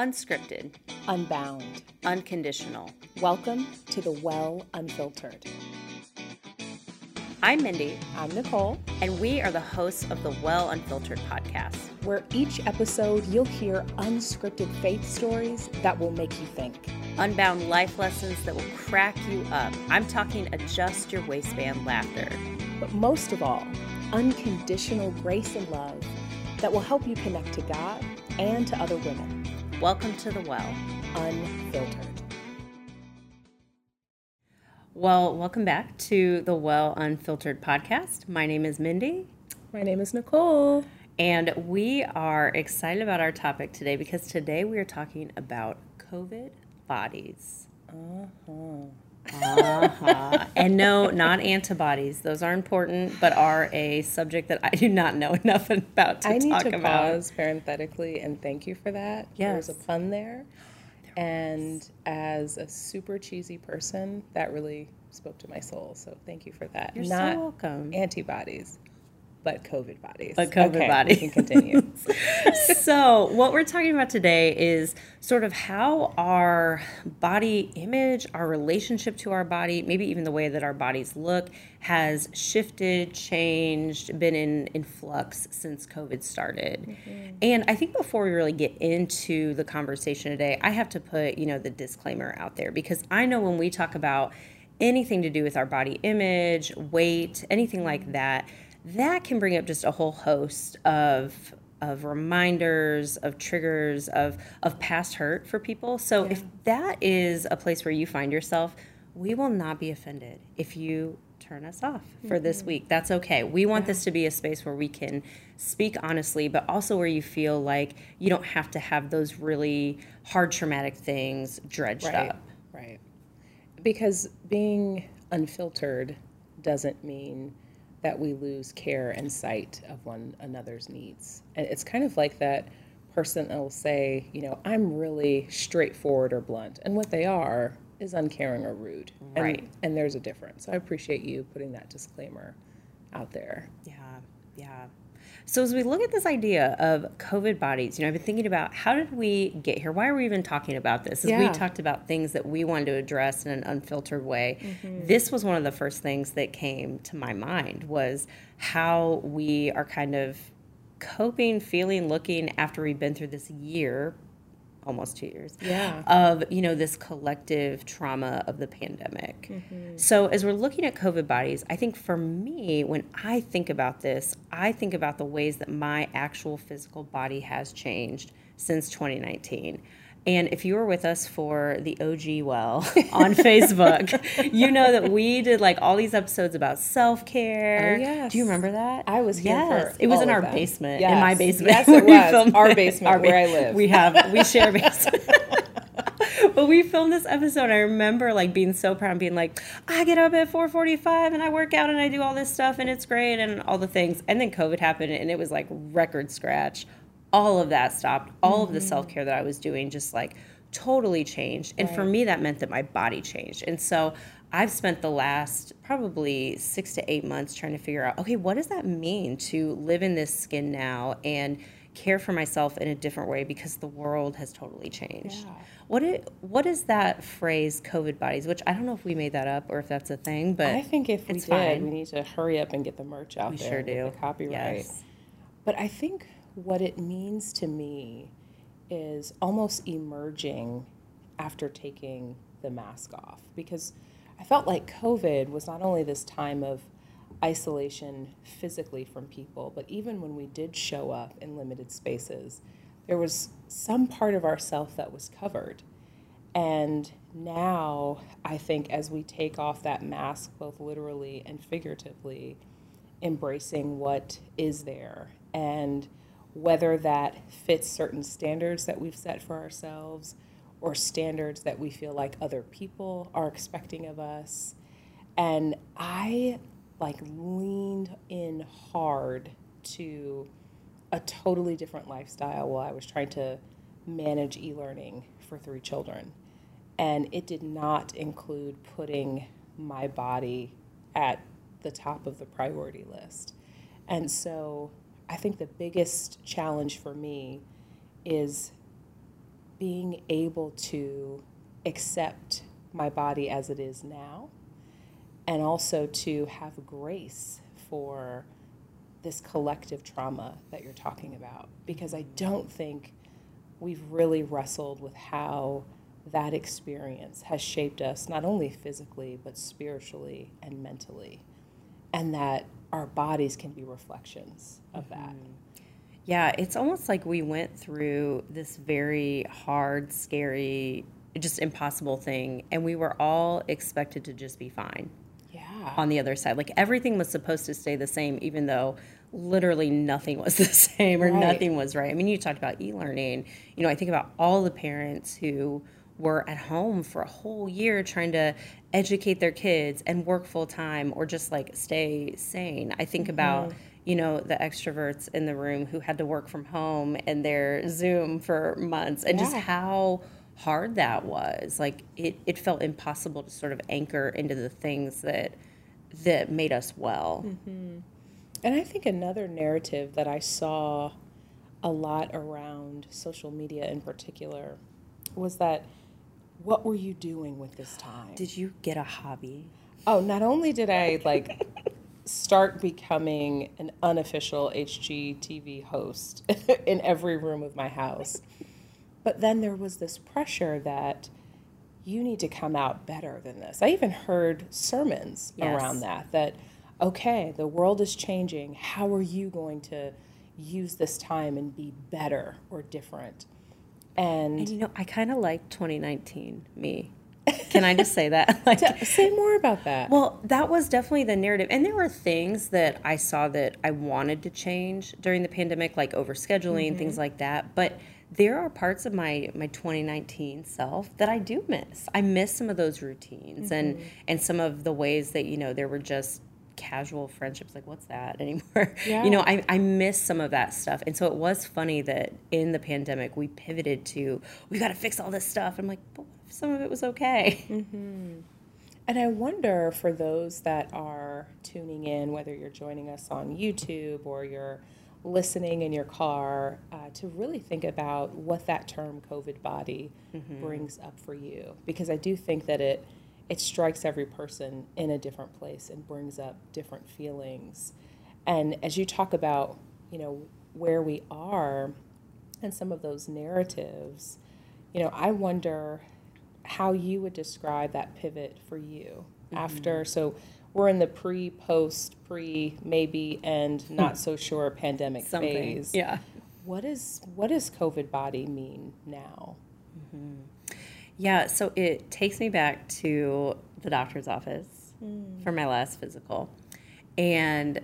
Unscripted, unbound. unconditional. Welcome to the Well Unfiltered. I'm Mindie, I'm Nicole, and we are the hosts of the Well Unfiltered podcast. where each episode you'll hear unscripted faith stories that will make you think. Unbound life lessons that will crack you up. I'm talking adjust your waistband laughter. But most of all, unconditional grace and love that will help you connect to God and to other women. Welcome to the Well. Unfiltered. Well, welcome back to the Well Unfiltered podcast. My name is Mindie, My name is Nicole. and we are excited about our topic today because today we are talking about COVID bodies. Uh-huh. Uh-huh. and no, not antibodies. Those are important, but are a subject that I do not know enough about to I need talk to about. pause parenthetically and thank you for that. There was a pun there. And as a super cheesy person, that really spoke to my soul. So thank you for that. You're Not so welcome. antibodies, but COVID bodies. But COVID okay, bodies. Can continue. so, what we're talking about today is sort of how our body image, our relationship to our body, maybe even the way that our bodies look, has shifted, changed, been in, in flux since COVID started. Mm-hmm. And I think before we really get into the conversation today, I have to put, you know, the disclaimer out there because I know when we talk about anything to do with our body image, weight, anything like mm-hmm. that, that can bring up just a whole host of of reminders, of triggers, of of past hurt for people. So if that is a place where you find yourself, we will not be offended if you turn us off for this week. That's okay. We want this to be a space where we can speak honestly, but also where you feel like you don't have to have those really hard traumatic things dredged right. up. Right. Because being unfiltered doesn't mean that we lose care and sight of one another's needs. And it's kind of like that person that will say, you know, I'm really straightforward or blunt. And what they are is uncaring or rude. And- Right. And, there's a difference. So I appreciate you putting that disclaimer out there. Yeah, yeah. So as we look at this idea of COVID bodies, you know, I've been thinking about how did we get here? Why are we even talking about this? As we talked about things that we wanted to address in an unfiltered way, Mm-hmm. this was one of the first things that came to my mind was how we are kind of coping, feeling, looking after we've been through this year, almost two years Yeah. of you know this collective trauma of the pandemic. Mm-hmm. So as we're looking at covid bodies i think for me when i think about this i think about the ways that my actual physical body has changed since 2019 and if you were with us for the OG Well on Facebook, you know that we did like all these episodes about self care. Oh, yes. Do you remember that? I was here yes. It was in our them. basement, in my basement. Yes, it was. Our basement, where I live. We have we share a basement. but we filmed this episode. I remember like being so proud, and being like, I get up at 4:45 and I work out and I do all this stuff and it's great and all the things. And then COVID happened and it was like record scratch. All of that stopped. All of the mm-hmm. self care that I was doing just like totally changed. And for me, that meant that my body changed. And so I've spent the last probably six to eight months trying to figure out, okay, what does that mean to live in this skin now and care for myself in a different way because the world has totally changed. Yeah. What it, what is that phrase, COVID bodies? Which I don't know if we made that up or if that's a thing, but I think if we did, fine. we need to hurry up and get the merch out we there. sure do. The copyright. Yes. But I think what it means to me is almost emerging after taking the mask off because I felt like COVID was not only this time of isolation physically from people, but even when we did show up in limited spaces, there was some part of ourself that was covered. And now I think as we take off that mask, both literally and figuratively, embracing what is there and whether that fits certain standards that we've set for ourselves or standards that we feel like other people are expecting of us. And I like leaned in hard to a totally different lifestyle while I was trying to manage e learning for three children. And it did not include putting my body at the top of the priority list. And so I think the biggest challenge for me is being able to accept my body as it is now and also to have grace for this collective trauma that you're talking about. Because I don't think we've really wrestled with how that experience has shaped us not only physically but spiritually and mentally. And that our bodies can be reflections of that. Mm-hmm. Yeah, it's almost like we went through this very hard, scary, just impossible thing, and we were all expected to just be fine Yeah. on the other side. Like everything was supposed to stay the same, even though literally nothing was the same or Right. nothing was right. I mean, you talked about e learning. You know, I think about all the parents who were at home for a whole year trying to educate their kids and work full time or just like stay sane. I think mm-hmm. about you know the extroverts in the room who had to work from home and their zoom for months and just how hard that was. Like it, it felt impossible to sort of anchor into the things that that made us well. Mm-hmm. And I think another narrative that I saw a lot around social media in particular was that what were you doing with this time? did you get a hobby Oh, not only did I like start becoming an unofficial HGTV host in every room of my house, but then there was this pressure that you need to come out better than this. I even heard sermons Yes. around that that okay, the world is changing. How are you going to use this time and be better or different? And And you know i kind of like 2019 me can i just say that like say more about that. Well, that was definitely the narrative. And there were things that I saw that I wanted to change during the pandemic, like overscheduling, things mm-hmm. like that. But there are parts of my my 2019 self that I do miss. I miss some of those routines and mm-hmm. and some of the ways that, you know, there were just casual friendships like what's that anymore? Yeah. you know I, I miss some of that stuff. And so it was funny that in the pandemic we pivoted to we got to fix all this stuff. I'm like but what if some of it was okay? And I wonder for those that are tuning in, whether you're joining us on YouTube or you're listening in your car, uh, to really think about what that term COVID body brings up for you. Because I do think that it, it strikes every person in a different place and brings up different feelings. And as you talk about, you know, where we are and some of those narratives, you know, I wonder how you would describe that pivot for you mm-hmm. after. So we're in the pre, post, pre, maybe, and not so sure pandemic something phase. yeah What is what does COVID body mean now? Mm-hmm. Yeah, so it takes me back to the doctor's office hmm. for my last physical. And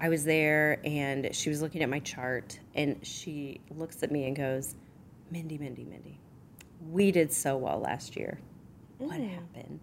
I was there and she was looking at my chart and she looks at me and goes, Mindie, Mindie, Mindie, we did so well last year. What hmm. happened?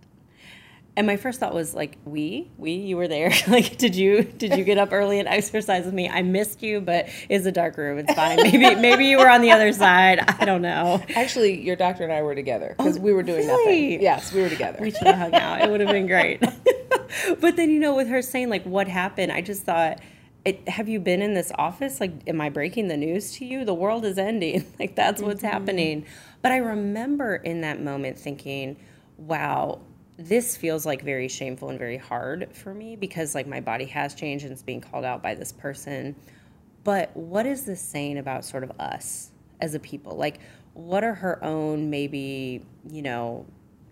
And my first thought was like, we, we, you were there. like, did you, did you get up early and exercise with me? I missed you, but it's a dark room. It's fine. Maybe, maybe you were on the other side. I don't know. Actually, your doctor and I were together because oh, we were doing Oh, really? nothing. Yes, we were together. We should have hung out. It would have been great. but then, you know, with her saying like what happened, I just thought, it, have you been in this office? Like, am I breaking the news to you? The world is ending. Like, that's what's mm-hmm. happening. But I remember in that moment thinking, wow, this feels like very shameful and very hard for me because like my body has changed and it's being called out by this person. But what is this saying about sort of us as a people? Like, what are her own maybe, you know,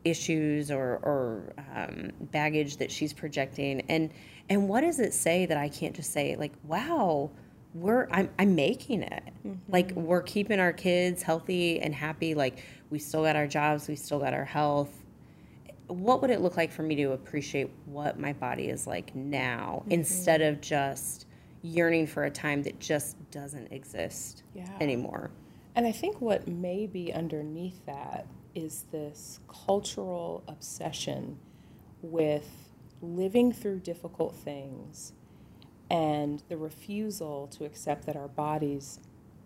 issues or, or um, baggage that she's projecting? And and what does it say that I can't just say like, wow, we're I'm I'm making it. Like we're keeping our kids healthy and happy. Like we still got our jobs, we still got our health what would it look like for me to appreciate what my body is like now mm-hmm. instead of just yearning for a time that just doesn't exist Yeah. anymore And I think what may be underneath that is this cultural obsession with living through difficult things and the refusal to accept that our bodies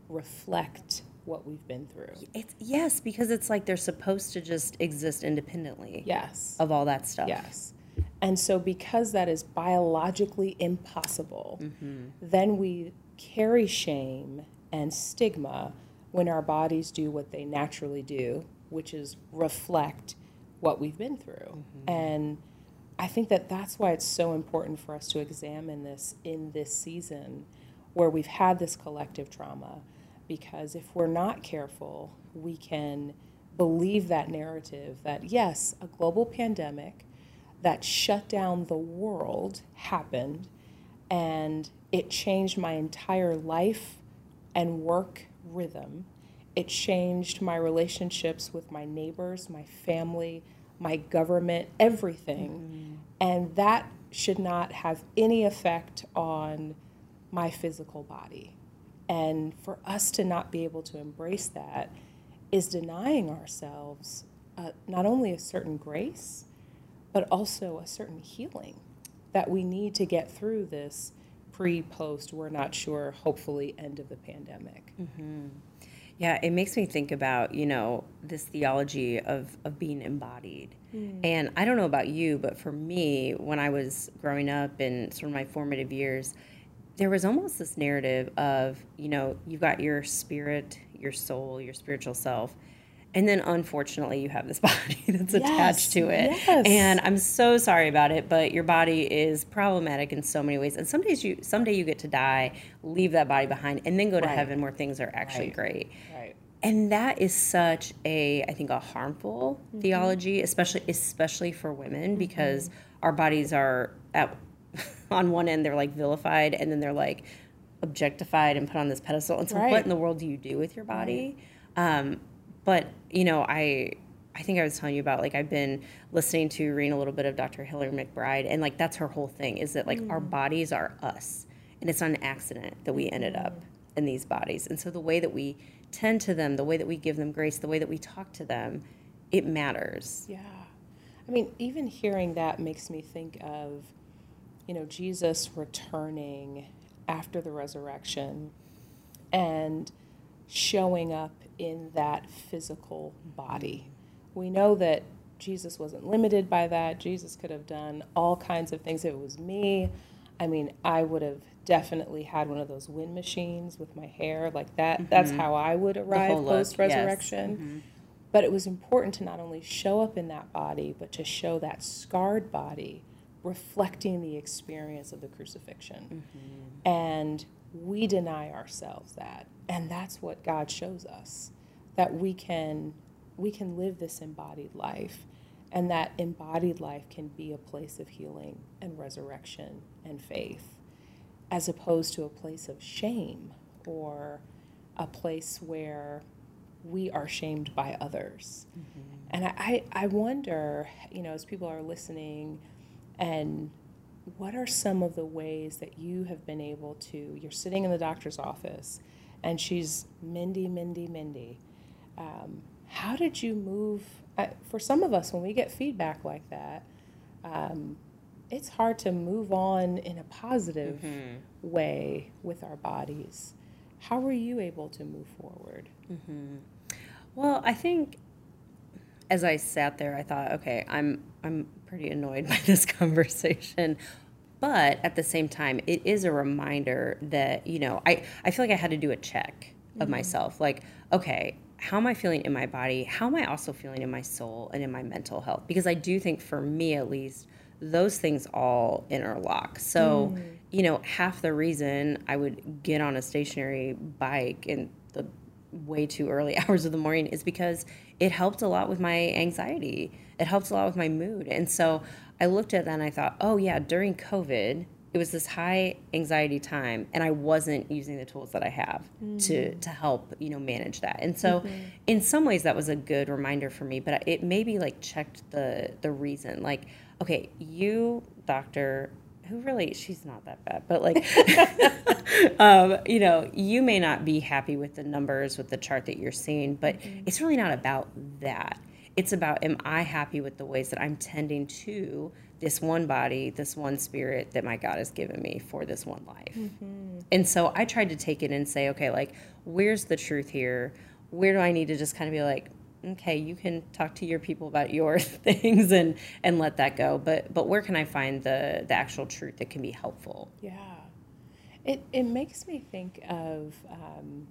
reflect what we've been through. it's yes because it's like they're supposed to just exist independently Yes. of all that stuff Yes. And so, because that is biologically impossible, mm-hmm. then we carry shame and stigma when our bodies do what they naturally do, which is reflect what we've been through. Mm-hmm. And I think that that's why it's so important for us to examine this in this season where we've had this collective trauma. Because if we're not careful, we can believe that narrative that, yes, a global pandemic that shut down the world happened and it changed my entire life and work rhythm. It changed my relationships with my neighbors, my family, my government, everything. Mm-hmm. And that should not have any effect on my physical body. And for us to not be able to embrace that is denying ourselves uh, not only a certain grace, but also a certain healing that we need to get through this pre post, we're not sure, hopefully, end of the pandemic. Yeah, it makes me think about, you know, this theology of, of being embodied. And I don't know about you, but for me, when I was growing up in sort of my formative years, there was almost this narrative of, you know, you've got your spirit, your soul, your spiritual self. And then unfortunately, you have this body that's attached to it. yes. And I'm so sorry about it, but your body is problematic in so many ways. And some days you someday you get to die, leave that body behind, and then go to Right. heaven where things are actually Right. great. Right. And that is such a, I think, a harmful mm-hmm. theology, especially especially for women, mm-hmm. because our bodies are at on one end they're like vilified, and then they're like objectified and put on this pedestal. And so, Right. what in the world do you do with your body? Um, but you know, I I think I was telling you about like I've been listening to reading a little bit of Dr. Hillary McBride, and like that's her whole thing is that like our bodies are us, and it's not an accident that we ended up in these bodies. And so the way that we tend to them, the way that we give them grace, the way that we talk to them, it matters. Yeah. I mean, even hearing that makes me think of, you know, Jesus returning after the resurrection and showing up in that physical body. Mm-hmm. We know that Jesus wasn't limited by that. Jesus could have done all kinds of things. If it was me, I mean, I would have definitely had one of those wind machines with my hair like that. Mm-hmm. That's how I would arrive whole look, yes. post resurrection. Mm-hmm. But it was important to not only show up in that body, but to show that scarred body reflecting the experience of the crucifixion. Mm-hmm. And we deny ourselves that. And that's what God shows us that we can we can live this embodied life and that embodied life can be a place of healing and resurrection and faith as opposed to a place of shame or a place where we are shamed by others. Mm-hmm. And I, I I wonder, you know, as people are listening, and what are some of the ways that you have been able to? You're sitting in the doctor's office, and she's Mindie, Mindie, Mindie. Um, how did you move? Uh, for some of us, when we get feedback like that, um, it's hard to move on in a positive way with our bodies. How were you able to move forward? Well, I think as I sat there, I thought, okay, I'm I'm pretty annoyed by this conversation. But at the same time, it is a reminder that, you know, I, I feel like I had to do a check of mm-hmm. myself. Like, okay, how am I feeling in my body? How am I also feeling in my soul and in my mental health? Because I do think for me at least, those things all interlock. So, mm-hmm. you know, half the reason I would get on a stationary bike in the way too early hours of the morning is because it helped a lot with my anxiety. It helped a lot with my mood. And so I looked at that and I thought, oh, yeah, during COVID, it was this high anxiety time and I wasn't using the tools that I have to mm. to help, you know, manage that. And so mm-hmm. in some ways that was a good reminder for me, but it maybe like checked the the reason. Like, okay, you doctor who really she's not that bad, but like um, you know, you may not be happy with the numbers with the chart that you're seeing, but it's really not about that. It's about am I happy with the ways that I'm tending to this one body, this one spirit that my God has given me for this one life. And so I tried to take it and say, okay, like, where's the truth here? Where do I need to just kind of be like, okay, you can talk to your people about your things and and let that go. But but where can I find the the actual truth that can be helpful? Yeah. It, it makes me think of um,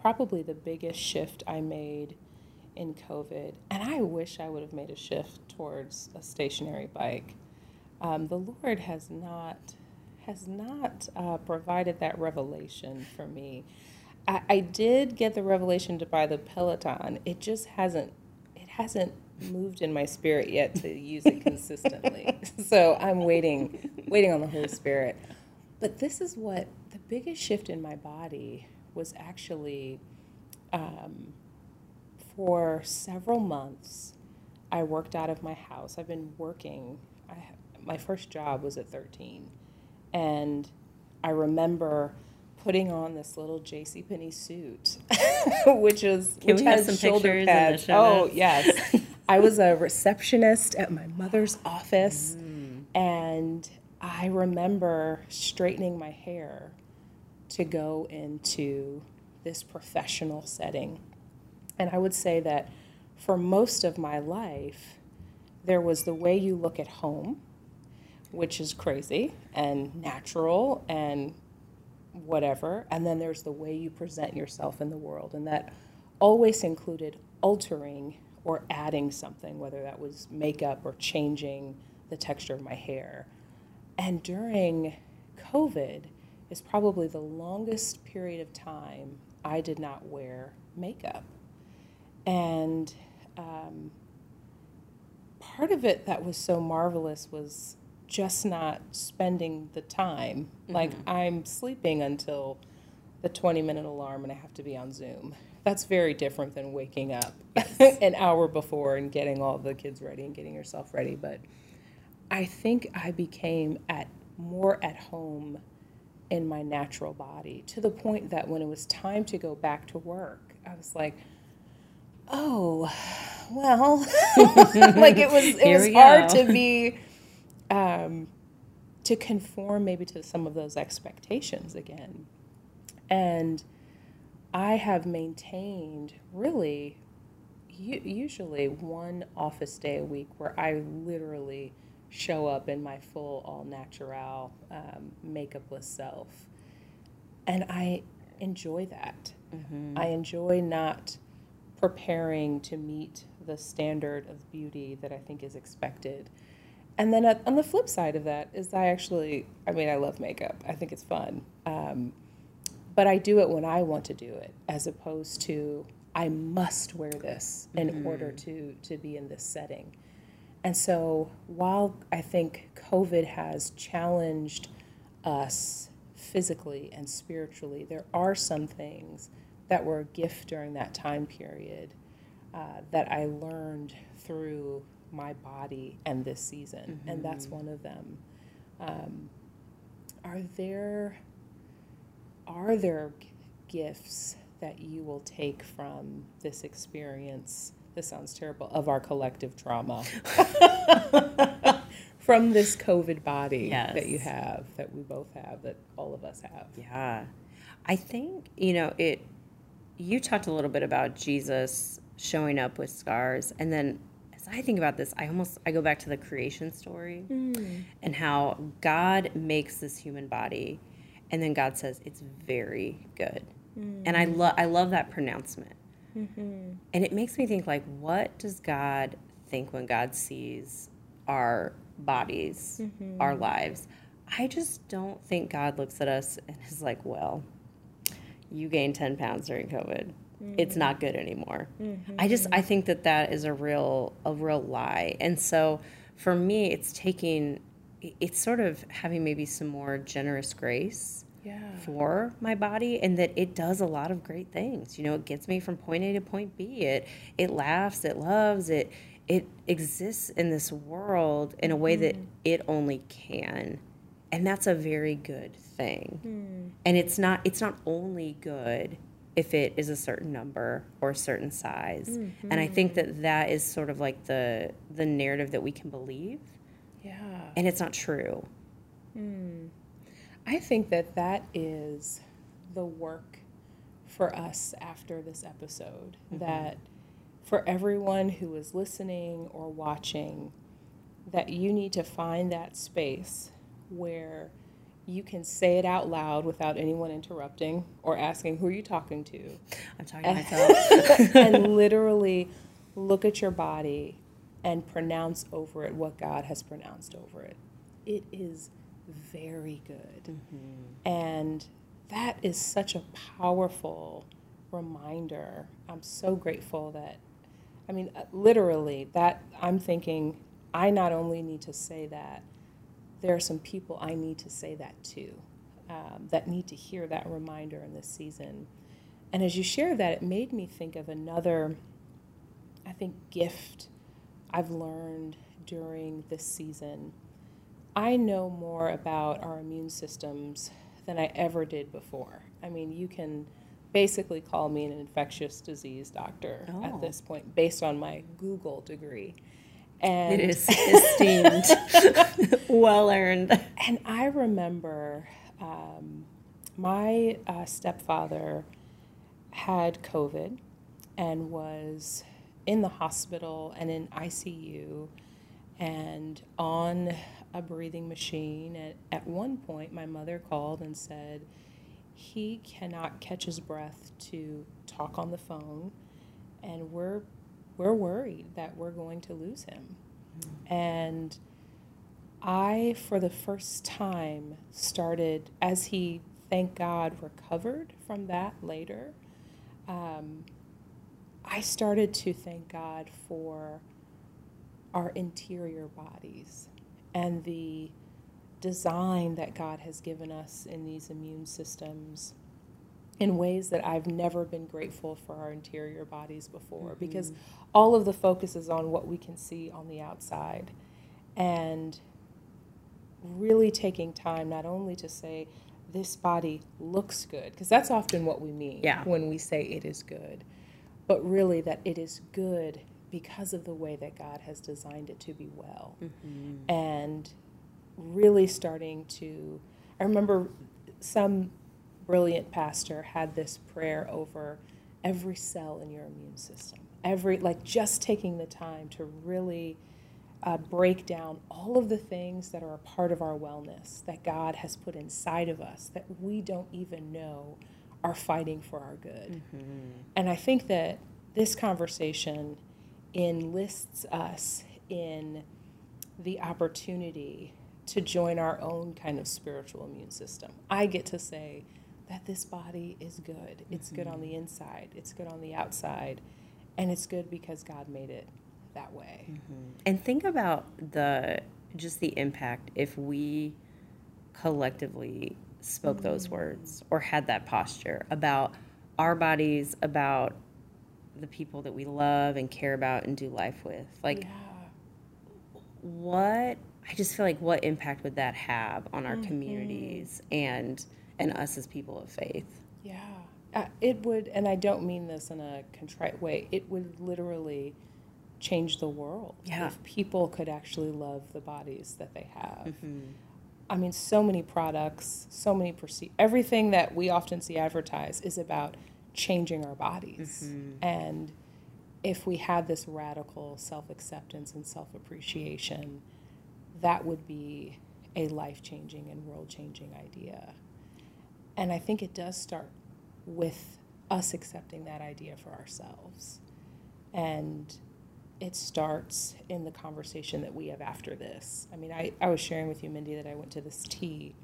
probably the biggest shift I made in COVID, and I wish I would have made a shift towards a stationary bike. Um, the Lord has not has not uh, provided that revelation for me. I, I did get the revelation to buy the Peloton. It just hasn't it hasn't moved in my spirit yet to use it consistently. so I'm waiting waiting on the Holy Spirit. But this is what the biggest shift in my body was actually um, for several months. I worked out of my house. I've been working. I, my first job was at 13, and I remember putting on this little J.C. Penney suit, which is Can which has some shoulder pictures in the pads. show Oh notes? yes, I was a receptionist at my mother's office, Mm. and I remember straightening my hair to go into this professional setting. And I would say that for most of my life, there was the way you look at home, which is crazy and natural and whatever. And then there's the way you present yourself in the world. And that always included altering or adding something, whether that was makeup or changing the texture of my hair. And during COVID is probably the longest period of time I did not wear makeup. And um, part of it that was so marvelous was just not spending the time. Mm-hmm. Like I'm sleeping until the 20 minute alarm and I have to be on Zoom. That's very different than waking up an hour before and getting all the kids ready and getting yourself ready. But I think I became at more at home in my natural body to the point that when it was time to go back to work, I was like, oh, well, like it was it Here was we hard go. to be um, to conform maybe to some of those expectations again. And I have maintained really usually one office day a week where I literally show up in my full all natural um, makeupless self. And I enjoy that. I enjoy not preparing to meet the standard of beauty that I think is expected. And then on the flip side of that is I actually, I mean, I love makeup. I think it's fun. Um, but I do it when I want to do it, as opposed to I must wear this in order to to be in this setting. And so, while I think COVID has challenged us physically and spiritually, there are some things that were a gift during that time period uh, that I learned through my body and this season, and that's one of them. Um, are there are there g- gifts that you will take from this experience? This sounds terrible of our collective trauma. from this COVID body that you have, that we both have, that all of us have. Yeah. I think, you know, it you talked a little bit about Jesus showing up with scars and then I think about this, I almost I go back to the creation story mm. and how God makes this human body and then God says it's very good. And I mm. love I love that pronouncement. Mm-hmm. And it makes me think like what does God think when God sees our bodies, mm-hmm. our lives? I just don't think God looks at us and is like, well, you gained 10 pounds during COVID. It's not good anymore. Mm-hmm. I just I think that that is a real a real lie. And so for me it's taking it's sort of having maybe some more generous grace Yeah. for my body and that it does a lot of great things. You know, it gets me from point A to point B. It it laughs, it loves, it it exists in this world in a way that mm-hmm. it only can. And that's a very good thing. Hmm. And it's not it's not only good if it is a certain number or a certain size. And I think that mm-hmm. that is sort of like the the narrative that we can believe Yeah. and it's not true. Hmm. I think that that is the work for us after this episode. Mm-hmm. That for everyone who is listening or watching, that you need to find that space where you can say it out loud without anyone interrupting or asking who are you talking to I'm talking to myself. and literally look at your body and pronounce over it what God has pronounced over it. It is very good. And that is such a powerful reminder. I'm so grateful that, I mean, uh, literally, that I'm thinking I not only need to say that, there are some people I need to say that to um, that need to hear that reminder in this season. And as you share that, it made me think of another, I think, gift I've learned during this season. I know more about our immune systems than I ever did before. I mean, you can basically call me an infectious disease doctor Oh. at this point based on my Google degree. And It is esteemed, well earned. and I remember um, my uh, stepfather had COVID and was in the hospital and in ICU and on a breathing machine. And at one point, my mother called and said, He cannot catch his breath to talk on the phone, and we're, we're worried that we're going to lose him. And I, for the first time, started, as he, thank God, recovered from that later, um, I started to thank God for our interior bodies and the design that God has given us in these immune systems in ways that I've never been grateful for our interior bodies before because all of the focus is on what we can see on the outside. And really taking time not only to say, this body looks good, because that's often what we mean Yeah. when we say it is good, but really that it is good because of the way that God has designed it to be well. Mm-hmm. And really starting to, I remember some brilliant pastor had this prayer over every cell in your immune system. Every, like just taking the time to really uh, break down all of the things that are a part of our wellness that God has put inside of us that we don't even know are fighting for our good. And I think that this conversation enlists us in the opportunity to join our own kind of spiritual immune system. I get to say that this body is good. It's good on the inside, it's good on the outside, and it's good because God made it that way. Mm-hmm. And think about the just the impact if we collectively spoke mm-hmm. those words or had that posture about our bodies, about the people that we love and care about and do life with. Like yeah. what I just feel like what impact would that have on our mm-hmm. communities and and us as people of faith? Yeah, uh, it would, and I don't mean this in a contrite way. It would literally change the world Yeah. if people could actually love the bodies that they have. Mm-hmm. I mean, so many products, so many perce- everything that we often see advertised is about changing our bodies. Mm-hmm. And if we had this radical self acceptance and self appreciation, that would be a life changing and world changing idea. And I think it does start with us accepting that idea for ourselves. And it starts in the conversation that we have after this. I mean, I, I was sharing with you, Mindie, that I went to this tea,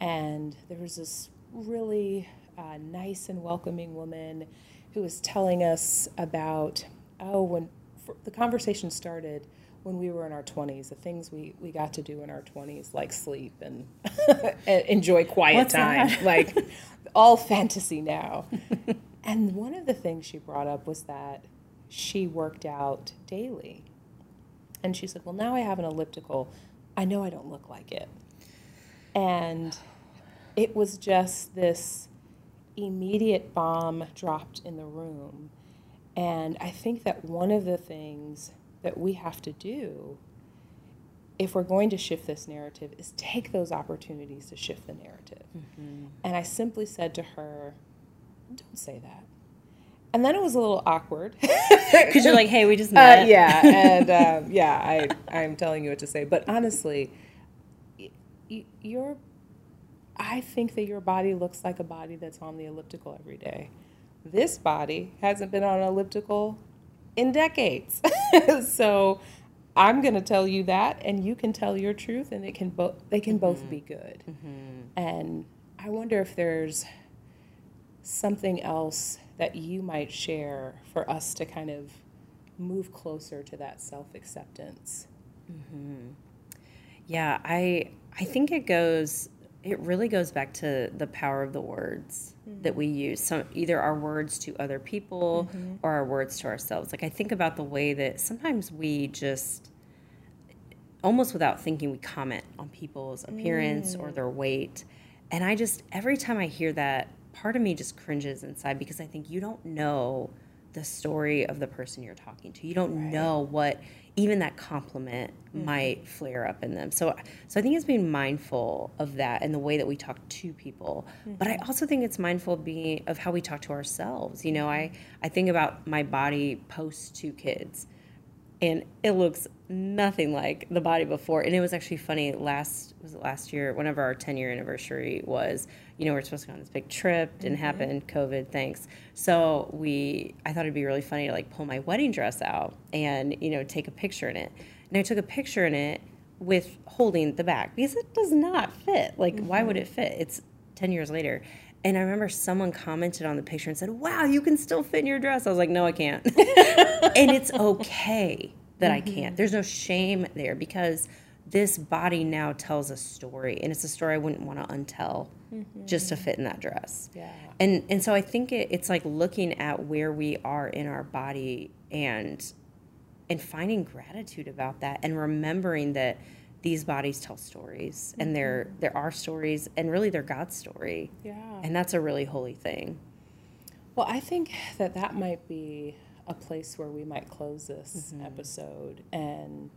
and there was this really uh, nice and welcoming woman who was telling us about, oh, when for, the conversation started when we were in our 20s, the things we, we got to do in our 20s, like sleep and, and enjoy quiet What's time, like all fantasy now. and one of the things she brought up was that she worked out daily. And she said, Well, now I have an elliptical. I know I don't look like it. And it was just this immediate bomb dropped in the room. And I think that one of the things that we have to do if we're going to shift this narrative is take those opportunities to shift the narrative. Mm-hmm. And I simply said to her, Don't say that. And then it was a little awkward. Because you're like, hey, we just met. Uh, yeah, and um, yeah, I I'm telling you what to say. But honestly, y- y- your I think that your body looks like a body that's on the elliptical every day. This body hasn't been on an elliptical in decades. so I'm going to tell you that, and you can tell your truth, and it can both they can mm-hmm. both be good. Mm-hmm. And I wonder if there's something else that you might share for us to kind of move closer to that self acceptance. Mm-hmm. Yeah, I I think it goes. It really goes back to the power of the words mm-hmm. that we use. So either our words to other people mm-hmm. or our words to ourselves. Like I think about the way that sometimes we just almost without thinking we comment on people's appearance mm. or their weight. And I just every time I hear that, part of me just cringes inside because I think you don't know the story of the person you're talking to. You don't right. know what even that compliment mm-hmm. might flare up in them. So so I think it's being mindful of that and the way that we talk to people. Mm-hmm. But I mm-hmm. also think it's mindful of being of how we talk to ourselves. You know, I I think about my body post two kids and it looks nothing like the body before. And it was actually funny last was it last year, whenever our 10 year anniversary was, you know, we are supposed to go on this big trip, didn't mm-hmm. happen, COVID, thanks. So we I thought it'd be really funny to like pull my wedding dress out and, you know, take a picture in it. And I took a picture in it with holding the back because it does not fit. Like, mm-hmm. why would it fit? It's 10 years later. And I remember someone commented on the picture and said, Wow, you can still fit in your dress. I was like, No, I can't. and it's okay that mm-hmm. I can't. There's no shame there because this body now tells a story. And it's a story I wouldn't want to untell mm-hmm. just to fit in that dress. Yeah. And and so I think it, it's like looking at where we are in our body and and finding gratitude about that and remembering that these bodies tell stories and they're mm-hmm. there are stories and really they're God's story. Yeah. And that's a really holy thing. Well, I think that that might be a place where we might close this mm-hmm. episode and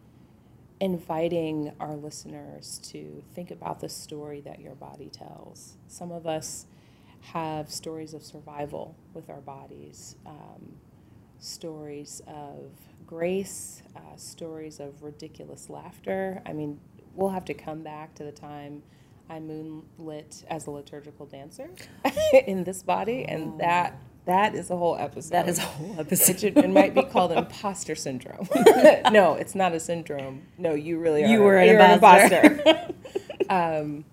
inviting our listeners to think about the story that your body tells. Some of us have stories of survival with our bodies, um, stories of grace, uh, stories of ridiculous laughter. I mean, we'll have to come back to the time I moonlit as a liturgical dancer in this body, and that that is a whole episode. That is a whole episode. It, it might be called imposter syndrome. no, it's not a syndrome. No, you really are. You were an imposter. An imposter. um,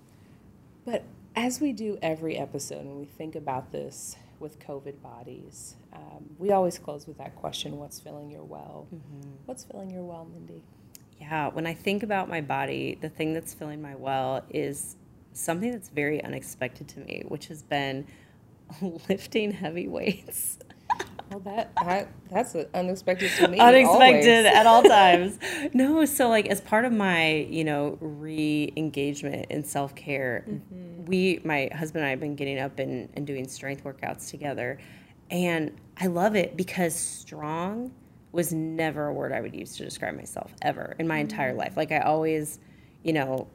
but as we do every episode, when we think about this with COVID bodies, um, we always close with that question What's filling your well? Mm-hmm. What's filling your well, Mindie? Yeah, when I think about my body, the thing that's filling my well is something that's very unexpected to me, which has been lifting heavy weights. Well, that, that that's unexpected to me. Unexpected always. at all times. no, so like as part of my you know re-engagement in self care, mm-hmm. we my husband and I have been getting up and, and doing strength workouts together, and I love it because strong was never a word I would use to describe myself ever in my mm-hmm. entire life. Like I always, you know,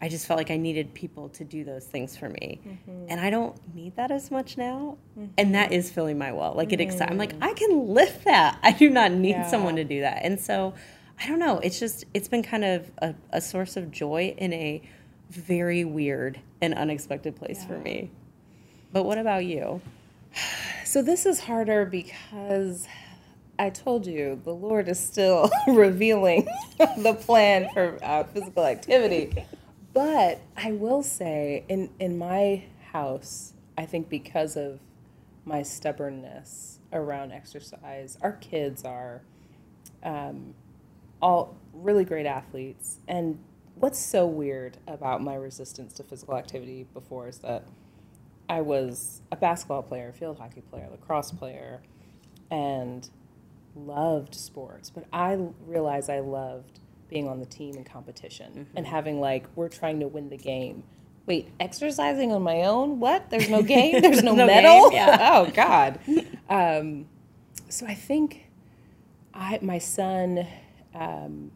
I just felt like I needed people to do those things for me. Mm-hmm. And I don't need that as much now. Mm-hmm. And that is filling my well. Like it excites. I'm like, mm-hmm. I can lift that. I do not need yeah. someone to do that. And so I don't know. It's just, it's been kind of a, a source of joy in a very weird and unexpected place yeah. for me. But what about you? So this is harder because I told you the Lord is still revealing the plan for uh, physical activity. But I will say, in in my house, I think because of my stubbornness around exercise, our kids are um, all really great athletes. And what's so weird about my resistance to physical activity before is that I was a basketball player, field hockey player, lacrosse player, and loved sports. But I realized I loved being on the team in competition mm-hmm. and having like we're trying to win the game. Wait, exercising on my own? What? There's no game. There's no, no medal. Yeah. oh God. Um, so I think I my son um,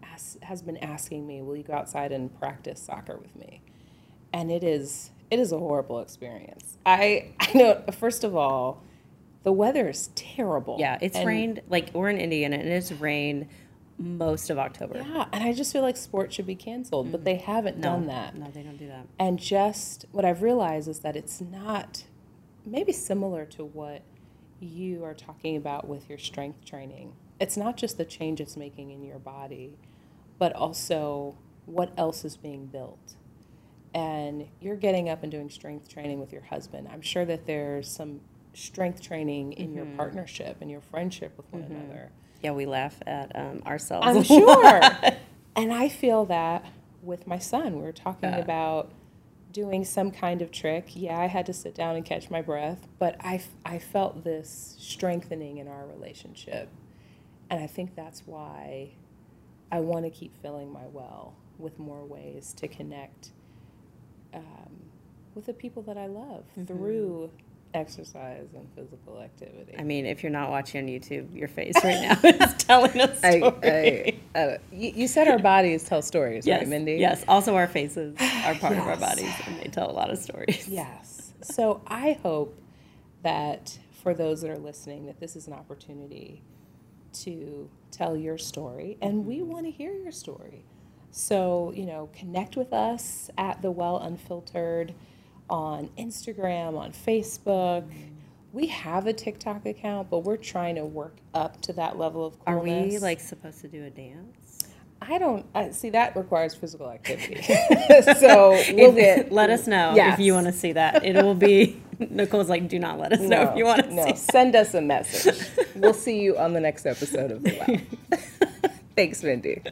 has, has been asking me, "Will you go outside and practice soccer with me?" And it is it is a horrible experience. I I know. First of all, the weather is terrible. Yeah, it's and, rained. Like we're in Indiana, and it's rained most of October. Yeah, and I just feel like sports should be canceled, but they haven't No, done that. No, they don't do that. And just what I've realized is that it's not maybe similar to what you are talking about with your strength training. It's not just the change it's making in your body, but also what else is being built. And you're getting up and doing strength training with your husband. I'm sure that there's some strength training in your mm-hmm. partnership and your friendship with one mm-hmm. another. Yeah, we laugh at um, ourselves. I'm sure. and I feel that with my son. We were talking about doing some kind of trick. Yeah, I had to sit down and catch my breath, but I, I felt this strengthening in our relationship. And I think that's why I want to keep filling my well with more ways to connect um, with the people that I love through exercise and physical activity. I mean, if you're not watching on YouTube, your face right now is telling a story. I, uh, you, you said our bodies tell stories, yes, right, Mindie? yes. Also, our faces are part of our bodies, and they tell a lot of stories. Yes. So I hope that for those that are listening, that this is an opportunity to tell your story, and we want to hear your story. So you know, connect with us at the Well Unfiltered on Instagram, on Facebook. We have a TikTok account, but we're trying to work up to that level of Are we like supposed to do a dance? I don't uh, see that requires physical activity. so we'll get. let us know Yes. if you want to see that. It will be Nicole's like, do not let us know if you want to no. see. Send us a message. we'll see you on the next episode of The Well. Thanks, Mindie.